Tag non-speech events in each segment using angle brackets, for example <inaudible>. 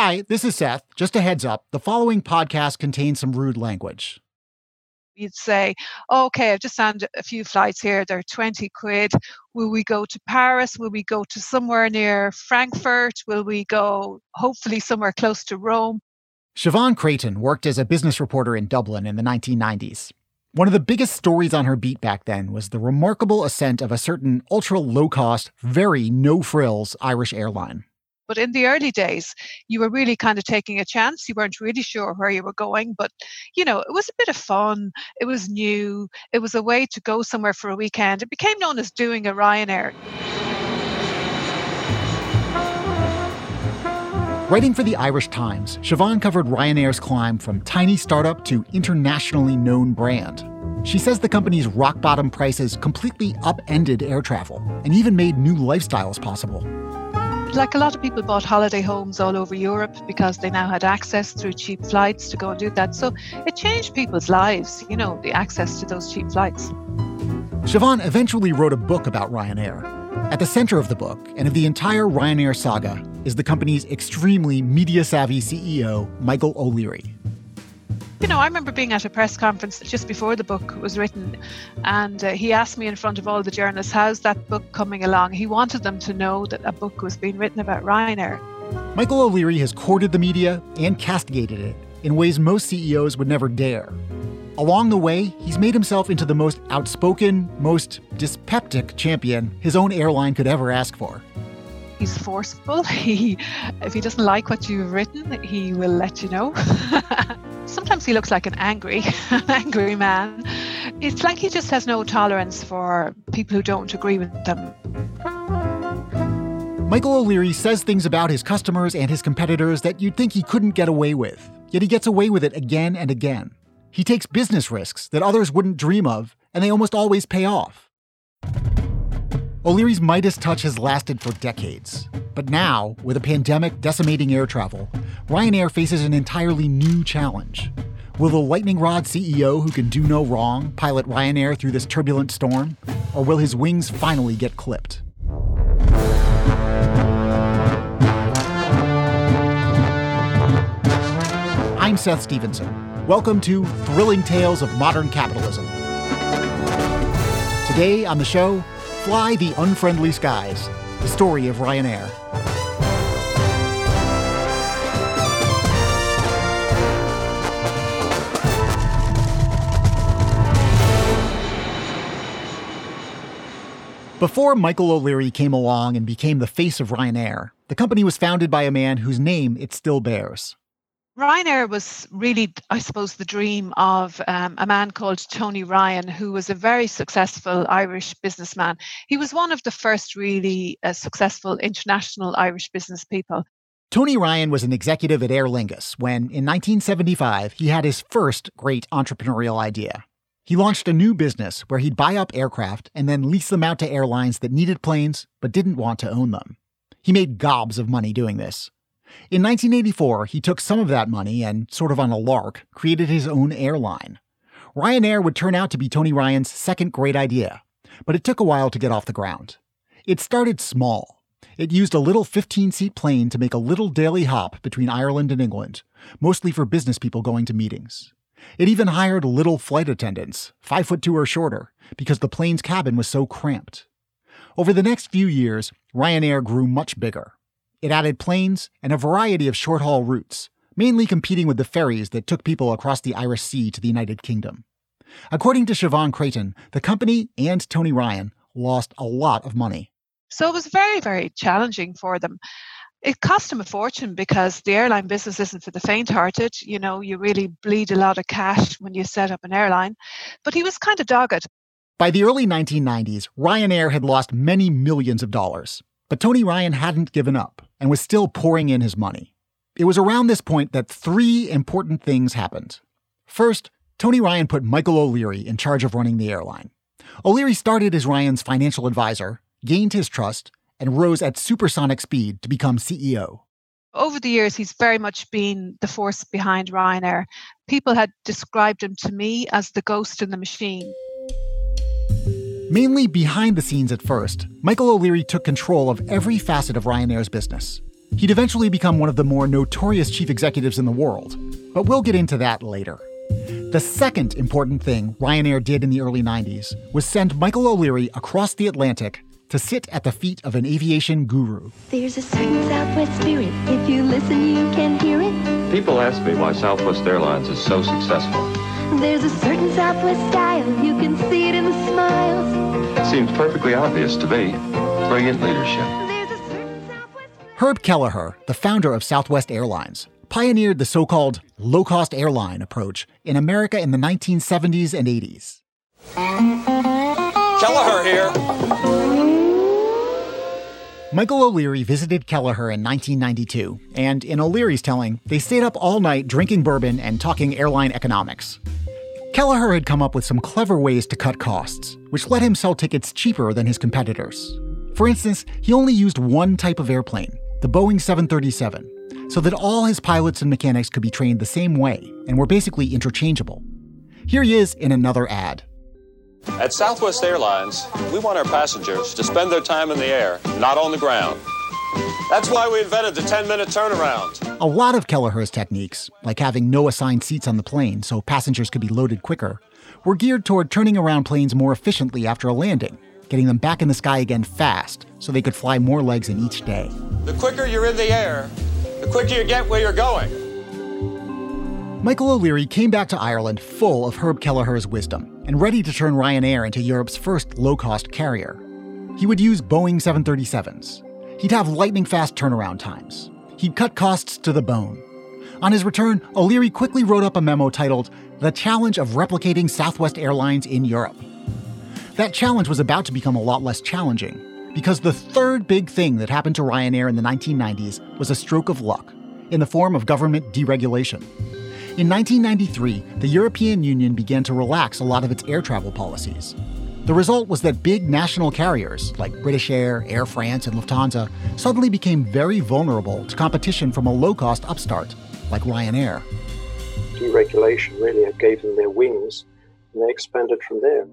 Hi, this is Seth. Just a heads up the following podcast contains some rude language. You'd say, oh, okay, I've just found a few flights here. They're 20 quid. Will we go to Paris? Will we go to somewhere near Frankfurt? Will we go, hopefully, somewhere close to Rome? Siobhan Creaton worked as a business reporter in Dublin in the 1990s. One of the biggest stories on her beat back then was the remarkable ascent of a certain ultra low cost, very no frills Irish airline. But in the early days, you were really kind of taking a chance. You weren't really sure where you were going, but you know, it was a bit of fun. It was new. It was a way to go somewhere for a weekend. It became known as doing a Ryanair. Writing for the Irish Times, Siobhan covered Ryanair's climb from tiny startup to internationally known brand. She says the company's rock bottom prices completely upended air travel and even made new lifestyles possible like a lot of people bought holiday homes all over Europe because they now had access through cheap flights to go and do that. So it changed people's lives, you know, the access to those cheap flights. Siobhan eventually wrote a book about Ryanair. At the center of the book and of the entire Ryanair saga is the company's extremely media savvy CEO, Michael O'Leary. You know, I remember being at a press conference just before the book was written, and uh, he asked me in front of all the journalists, How's that book coming along? He wanted them to know that a book was being written about Ryanair. Michael O'Leary has courted the media and castigated it in ways most CEOs would never dare. Along the way, he's made himself into the most outspoken, most dyspeptic champion his own airline could ever ask for. He's forceful. <laughs> He, if he doesn't like what you've written, he will let you know. <laughs> sometimes he looks like an angry, <laughs> angry man. It's like he just has no tolerance for people who don't agree with them. Michael O'Leary says things about his customers and his competitors that you'd think he couldn't get away with, yet he gets away with it again and again. He takes business risks that others wouldn't dream of, and they almost always pay off. O'Leary's Midas touch has lasted for decades. But now, with a pandemic decimating air travel, Ryanair faces an entirely new challenge. Will the lightning rod CEO who can do no wrong pilot Ryanair through this turbulent storm? Or will his wings finally get clipped? I'm Seth Stevenson. Welcome to Thrilling Tales of Modern Capitalism. Today on the show, Fly the Unfriendly Skies, the story of Ryanair. Before Michael O'Leary came along and became the face of Ryanair, the company was founded by a man whose name it still bears. Ryanair was really, I suppose, the dream of um, a man called Tony Ryan, who was a very successful Irish businessman. He was one of the first really uh, successful international Irish business people. Tony Ryan was an executive at Aer Lingus when, in 1975, he had his first great entrepreneurial idea. He launched a new business where he'd buy up aircraft and then lease them out to airlines that needed planes but didn't want to own them. He made gobs of money doing this. In 1984, he took some of that money and, sort of on a lark, created his own airline. Ryanair would turn out to be Tony Ryan's second great idea, but it took a while to get off the ground. It started small. It used a little 15 seat plane to make a little daily hop between Ireland and England, mostly for business people going to meetings. It even hired little flight attendants, five foot two or shorter, because the plane's cabin was so cramped. Over the next few years, Ryanair grew much bigger. It added planes and a variety of short haul routes, mainly competing with the ferries that took people across the Irish Sea to the United Kingdom. According to Siobhan Creaton, the company and Tony Ryan lost a lot of money. So it was very, very challenging for them it cost them a fortune because the airline business isn't for the faint hearted. You know, you really bleed a lot of cash when you set up an airline. But he was kind of dogged. By the early 1990s, Ryanair had lost many millions of dollars. But Tony Ryan hadn't given up and was still pouring in his money. It was around this point that three important things happened. First, Tony Ryan put Michael O'Leary in charge of running the airline. O'Leary started as Ryan's financial advisor, gained his trust, and rose at supersonic speed to become CEO. Over the years, he's very much been the force behind Ryanair. People had described him to me as the ghost in the machine. Mainly behind the scenes at first, Michael O'Leary took control of every facet of Ryanair's business. He'd eventually become one of the more notorious chief executives in the world, but we'll get into that later. The second important thing Ryanair did in the early 90s was send Michael O'Leary across the Atlantic to sit at the feet of an aviation guru. There's a certain Southwest spirit. If you listen, you can hear it. People ask me why Southwest Airlines is so successful. There's a certain Southwest style. You can see it in the smiles. It seems perfectly obvious to me. Brilliant leadership. There's a certain Southwest. Herb Kelleher, the founder of Southwest Airlines, pioneered the so called low cost airline approach in America in the 1970s and 80s. Kelleher here. Michael O'Leary visited Kelleher in 1992, and in O'Leary's telling, they stayed up all night drinking bourbon and talking airline economics. Kelleher had come up with some clever ways to cut costs, which let him sell tickets cheaper than his competitors. For instance, he only used one type of airplane, the Boeing 737, so that all his pilots and mechanics could be trained the same way and were basically interchangeable. Here he is in another ad. At Southwest Airlines, we want our passengers to spend their time in the air, not on the ground. That's why we invented the 10 minute turnaround. A lot of Kelleher's techniques, like having no assigned seats on the plane so passengers could be loaded quicker, were geared toward turning around planes more efficiently after a landing, getting them back in the sky again fast so they could fly more legs in each day. The quicker you're in the air, the quicker you get where you're going. Michael O'Leary came back to Ireland full of Herb Kelleher's wisdom and ready to turn Ryanair into Europe's first low cost carrier. He would use Boeing 737s. He'd have lightning fast turnaround times. He'd cut costs to the bone. On his return, O'Leary quickly wrote up a memo titled The Challenge of Replicating Southwest Airlines in Europe. That challenge was about to become a lot less challenging because the third big thing that happened to Ryanair in the 1990s was a stroke of luck in the form of government deregulation. In 1993, the European Union began to relax a lot of its air travel policies. The result was that big national carriers like British Air, Air France, and Lufthansa suddenly became very vulnerable to competition from a low cost upstart like Ryanair. Deregulation really gave them their wings, and they expanded from there.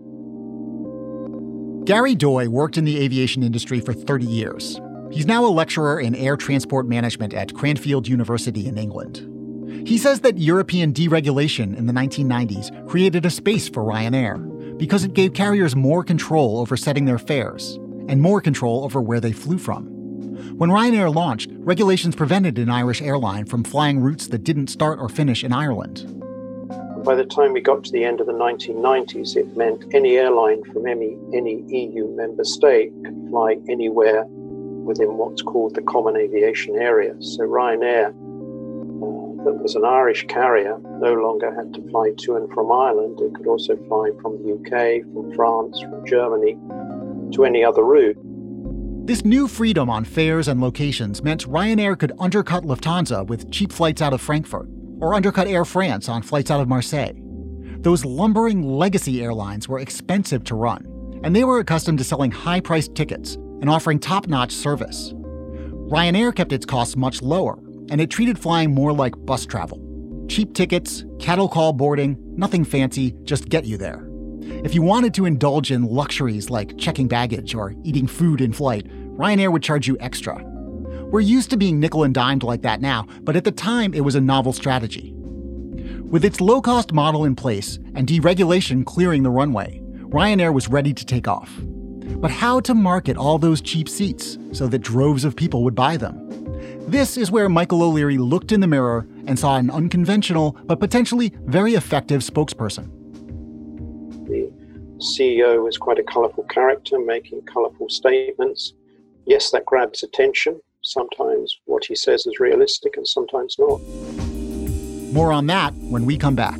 Gary Doy worked in the aviation industry for 30 years. He's now a lecturer in air transport management at Cranfield University in England. He says that European deregulation in the 1990s created a space for Ryanair because it gave carriers more control over setting their fares and more control over where they flew from. When Ryanair launched, regulations prevented an Irish airline from flying routes that didn't start or finish in Ireland. By the time we got to the end of the 1990s, it meant any airline from any, any EU member state could fly anywhere within what's called the Common Aviation Area. So Ryanair that was an Irish carrier no longer had to fly to and from Ireland. It could also fly from the UK, from France, from Germany to any other route. This new freedom on fares and locations meant Ryanair could undercut Lufthansa with cheap flights out of Frankfurt, or undercut Air France on flights out of Marseille. Those lumbering legacy airlines were expensive to run, and they were accustomed to selling high priced tickets and offering top notch service. Ryanair kept its costs much lower and it treated flying more like bus travel. Cheap tickets, cattle call boarding, nothing fancy, just get you there. If you wanted to indulge in luxuries like checking baggage or eating food in flight, Ryanair would charge you extra. We're used to being nickel and dimed like that now, but at the time it was a novel strategy. With its low cost model in place and deregulation clearing the runway, Ryanair was ready to take off. But how to market all those cheap seats so that droves of people would buy them? This is where Michael O'Leary looked in the mirror and saw an unconventional but potentially very effective spokesperson. The CEO is quite a colourful character, making colourful statements. Yes, that grabs attention. Sometimes what he says is realistic and sometimes not. More on that when we come back.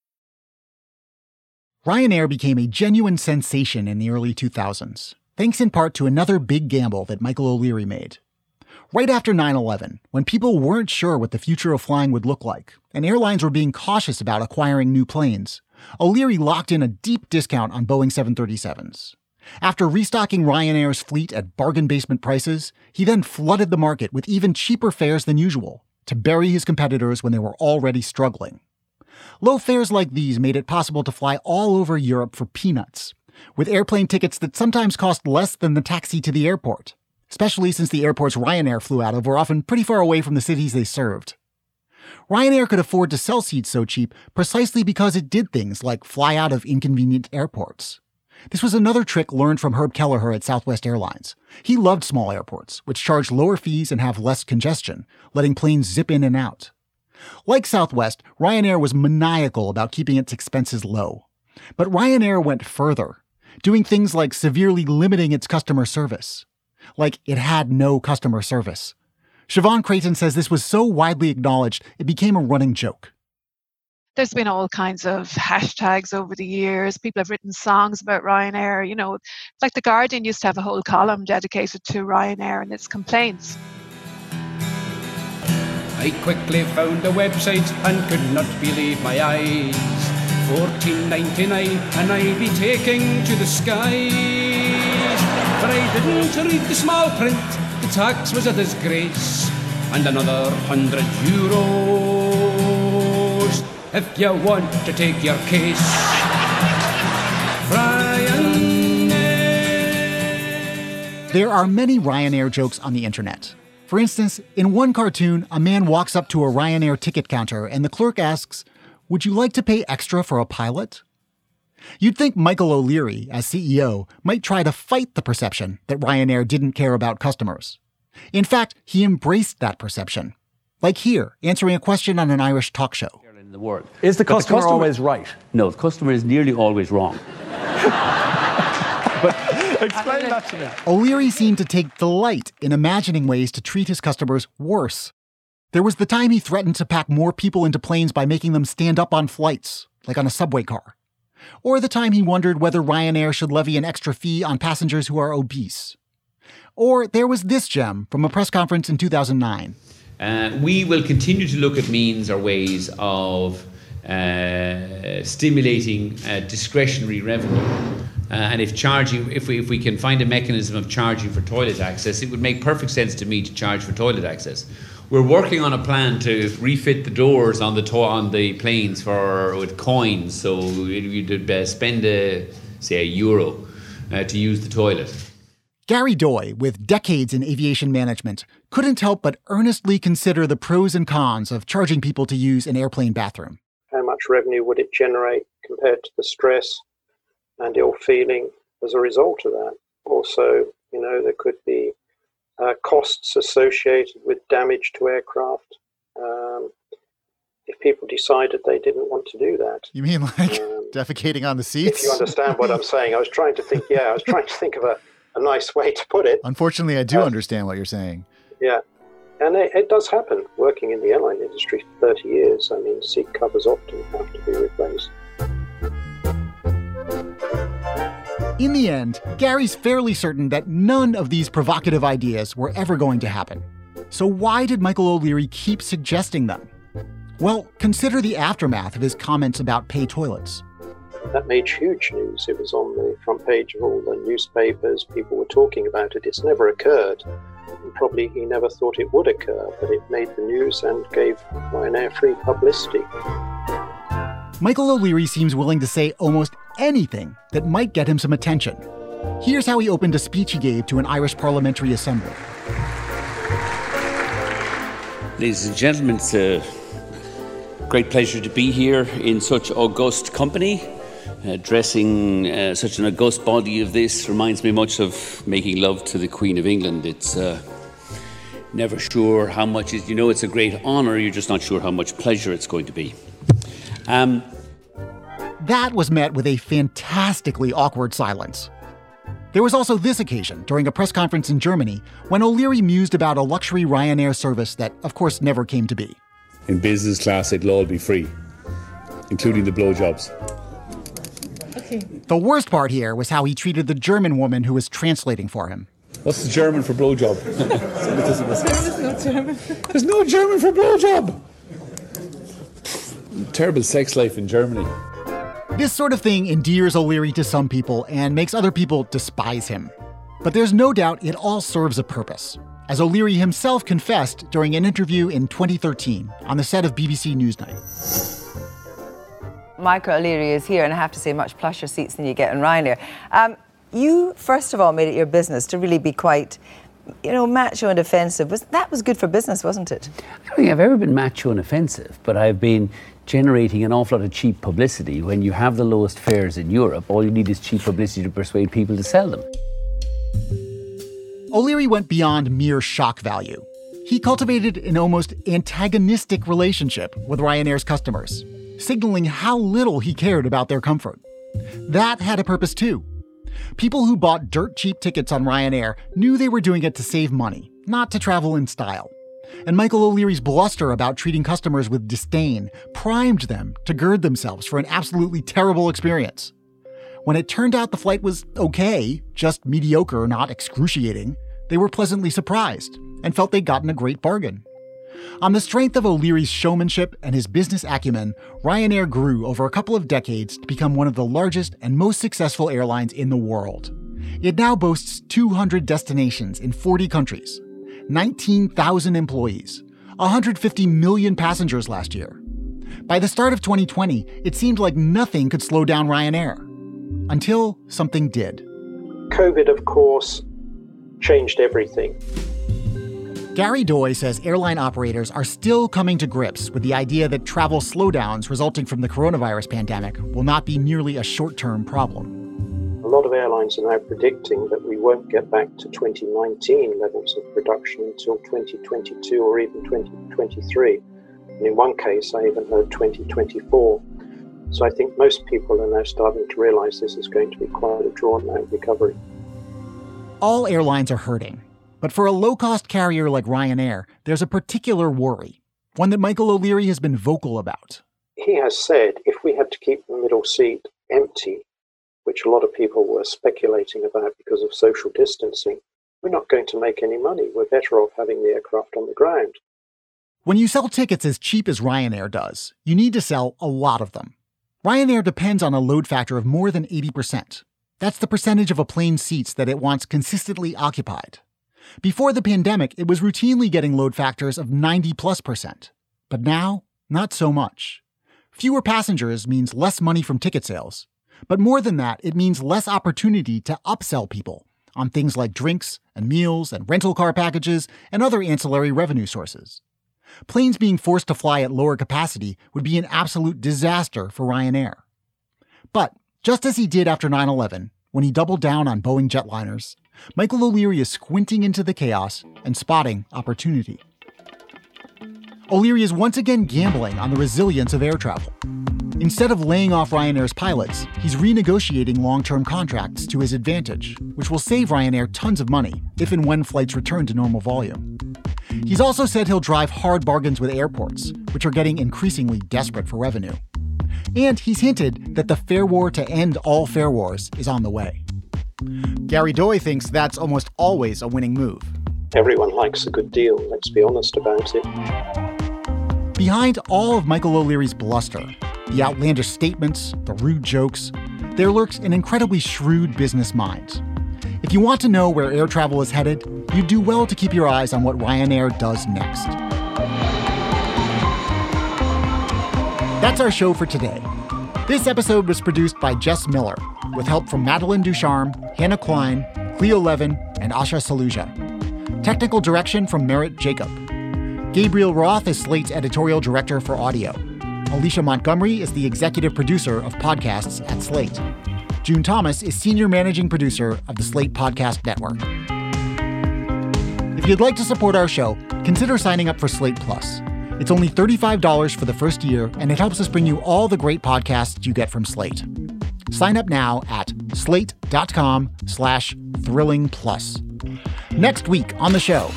Ryanair became a genuine sensation in the early 2000s, thanks in part to another big gamble that Michael O'Leary made. Right after 9 11, when people weren't sure what the future of flying would look like, and airlines were being cautious about acquiring new planes, O'Leary locked in a deep discount on Boeing 737s. After restocking Ryanair's fleet at bargain basement prices, he then flooded the market with even cheaper fares than usual to bury his competitors when they were already struggling. Low fares like these made it possible to fly all over Europe for peanuts, with airplane tickets that sometimes cost less than the taxi to the airport, especially since the airports Ryanair flew out of were often pretty far away from the cities they served. Ryanair could afford to sell seats so cheap precisely because it did things like fly out of inconvenient airports. This was another trick learned from Herb Kelleher at Southwest Airlines. He loved small airports, which charge lower fees and have less congestion, letting planes zip in and out. Like Southwest, Ryanair was maniacal about keeping its expenses low. But Ryanair went further, doing things like severely limiting its customer service. Like it had no customer service. Siobhan Creaton says this was so widely acknowledged, it became a running joke. There's been all kinds of hashtags over the years. People have written songs about Ryanair. You know, like The Guardian used to have a whole column dedicated to Ryanair and its complaints. I quickly found the website and could not believe my eyes. 14.99 and I'd be taking to the skies. But I didn't read the small print, the tax was a disgrace. And another hundred euros if you want to take your case. There are many Ryanair jokes on the internet. For instance, in one cartoon, a man walks up to a Ryanair ticket counter and the clerk asks, Would you like to pay extra for a pilot? You'd think Michael O'Leary, as CEO, might try to fight the perception that Ryanair didn't care about customers. In fact, he embraced that perception. Like here, answering a question on an Irish talk show. In the world. Is the customer, the customer always right? No, the customer is nearly always wrong. <laughs> <laughs> <laughs> but <laughs> explain that to me. O'Leary seemed to take delight in imagining ways to treat his customers worse. There was the time he threatened to pack more people into planes by making them stand up on flights, like on a subway car. Or the time he wondered whether Ryanair should levy an extra fee on passengers who are obese. Or there was this gem from a press conference in 2009. Uh, we will continue to look at means or ways of uh, stimulating uh, discretionary revenue. Uh, and if charging, if we, if we can find a mechanism of charging for toilet access, it would make perfect sense to me to charge for toilet access. We're working on a plan to refit the doors on the to- on the planes for with coins, so you'd uh, spend a, say a euro uh, to use the toilet. Gary Doy, with decades in aviation management, couldn't help but earnestly consider the pros and cons of charging people to use an airplane bathroom. How much revenue would it generate compared to the stress and ill feeling as a result of that? Also, you know, there could be uh, costs associated with damage to aircraft. Um, if people decided they didn't want to do that, you mean like um, <laughs> defecating on the seats. If you understand what I'm saying, I was trying to think. Yeah, I was trying to think of a, a nice way to put it. Unfortunately, I do uh, understand what you're saying. Yeah, and it, it, does happen. Working in the airline industry for 30 years, I mean, seat covers often have to be replaced. In the end, Gary's fairly certain that none of these provocative ideas were ever going to happen. So, why did Michael O'Leary keep suggesting them? Well, consider the aftermath of his comments about pay toilets. That made huge news. It was on the front page of all the newspapers. People were talking about it. It's never occurred. Probably he never thought it would occur, but it made the news and gave Ryanair free publicity. Michael O'Leary seems willing to say almost anything that might get him some attention. Here's how he opened a speech he gave to an Irish parliamentary assembly. Ladies and gentlemen, it's a great pleasure to be here in such august company. Addressing uh, such an august body of this reminds me much of making love to the Queen of England. It's uh, never sure how much you know, it's a great honour, you're just not sure how much pleasure it's going to be. Um, that was met with a fantastically awkward silence. There was also this occasion during a press conference in Germany when O'Leary mused about a luxury Ryanair service that, of course, never came to be. In business class, it'll all be free, including the blowjobs. Okay. The worst part here was how he treated the German woman who was translating for him. What's the German for blowjob? <laughs> There's no German. There's no German for blowjob. Terrible sex life in Germany. This sort of thing endears O'Leary to some people and makes other people despise him. But there's no doubt it all serves a purpose, as O'Leary himself confessed during an interview in 2013 on the set of BBC Newsnight. Michael O'Leary is here, and I have to say, much plusher seats than you get in Ryanair. Um, you, first of all, made it your business to really be quite you know, macho and offensive. Was, that was good for business, wasn't it? I don't think I've ever been macho and offensive, but I've been generating an awful lot of cheap publicity. When you have the lowest fares in Europe, all you need is cheap publicity to persuade people to sell them. O'Leary went beyond mere shock value. He cultivated an almost antagonistic relationship with Ryanair's customers, signaling how little he cared about their comfort. That had a purpose too. People who bought dirt cheap tickets on Ryanair knew they were doing it to save money, not to travel in style and Michael O'Leary's bluster about treating customers with disdain primed them to gird themselves for an absolutely terrible experience. When it turned out the flight was okay, just mediocre, not excruciating, they were pleasantly surprised and felt they'd gotten a great bargain. On the strength of O'Leary's showmanship and his business acumen, Ryanair grew over a couple of decades to become one of the largest and most successful airlines in the world. It now boasts 200 destinations in 40 countries, 19,000 employees, 150 million passengers last year. By the start of 2020, it seemed like nothing could slow down Ryanair. Until something did. COVID, of course, changed everything. Gary Doy says airline operators are still coming to grips with the idea that travel slowdowns resulting from the coronavirus pandemic will not be merely a short term problem airlines are now predicting that we won't get back to 2019 levels of production until 2022 or even 2023. And in one case, I even heard 2024. So I think most people are now starting to realize this is going to be quite a drawn out recovery. All airlines are hurting. But for a low cost carrier like Ryanair, there's a particular worry, one that Michael O'Leary has been vocal about. He has said if we had to keep the middle seat empty, which a lot of people were speculating about because of social distancing, we're not going to make any money. We're better off having the aircraft on the ground. When you sell tickets as cheap as Ryanair does, you need to sell a lot of them. Ryanair depends on a load factor of more than 80%. That's the percentage of a plane's seats that it wants consistently occupied. Before the pandemic, it was routinely getting load factors of 90 plus percent. But now, not so much. Fewer passengers means less money from ticket sales, but more than that, it means less opportunity to upsell people on things like drinks and meals and rental car packages and other ancillary revenue sources. Planes being forced to fly at lower capacity would be an absolute disaster for Ryanair. But just as he did after 9 11, when he doubled down on Boeing jetliners, Michael O'Leary is squinting into the chaos and spotting opportunity. O'Leary is once again gambling on the resilience of air travel. Instead of laying off Ryanair's pilots, he's renegotiating long term contracts to his advantage, which will save Ryanair tons of money if and when flights return to normal volume. He's also said he'll drive hard bargains with airports, which are getting increasingly desperate for revenue. And he's hinted that the fare war to end all fare wars is on the way. Gary Doy thinks that's almost always a winning move. Everyone likes a good deal, let's be honest about it. Behind all of Michael O'Leary's bluster, the outlandish statements, the rude jokes, there lurks an incredibly shrewd business mind. If you want to know where air travel is headed, you do well to keep your eyes on what Ryanair does next. That's our show for today. This episode was produced by Jess Miller, with help from Madeline Ducharme, Hannah Klein, Cleo Levin, and Asha Saluja. Technical direction from Merritt Jacob. Gabriel Roth is Slate's editorial director for audio. Alicia Montgomery is the executive producer of podcasts at Slate. June Thomas is senior managing producer of the Slate Podcast Network. If you'd like to support our show, consider signing up for Slate Plus. It's only $35 for the first year, and it helps us bring you all the great podcasts you get from Slate. Sign up now at slate.com slash thrilling plus. Next week on the show,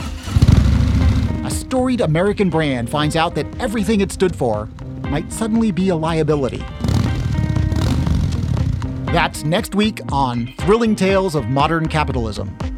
a storied American brand finds out that everything it stood for might suddenly be a liability. That's next week on Thrilling Tales of Modern Capitalism.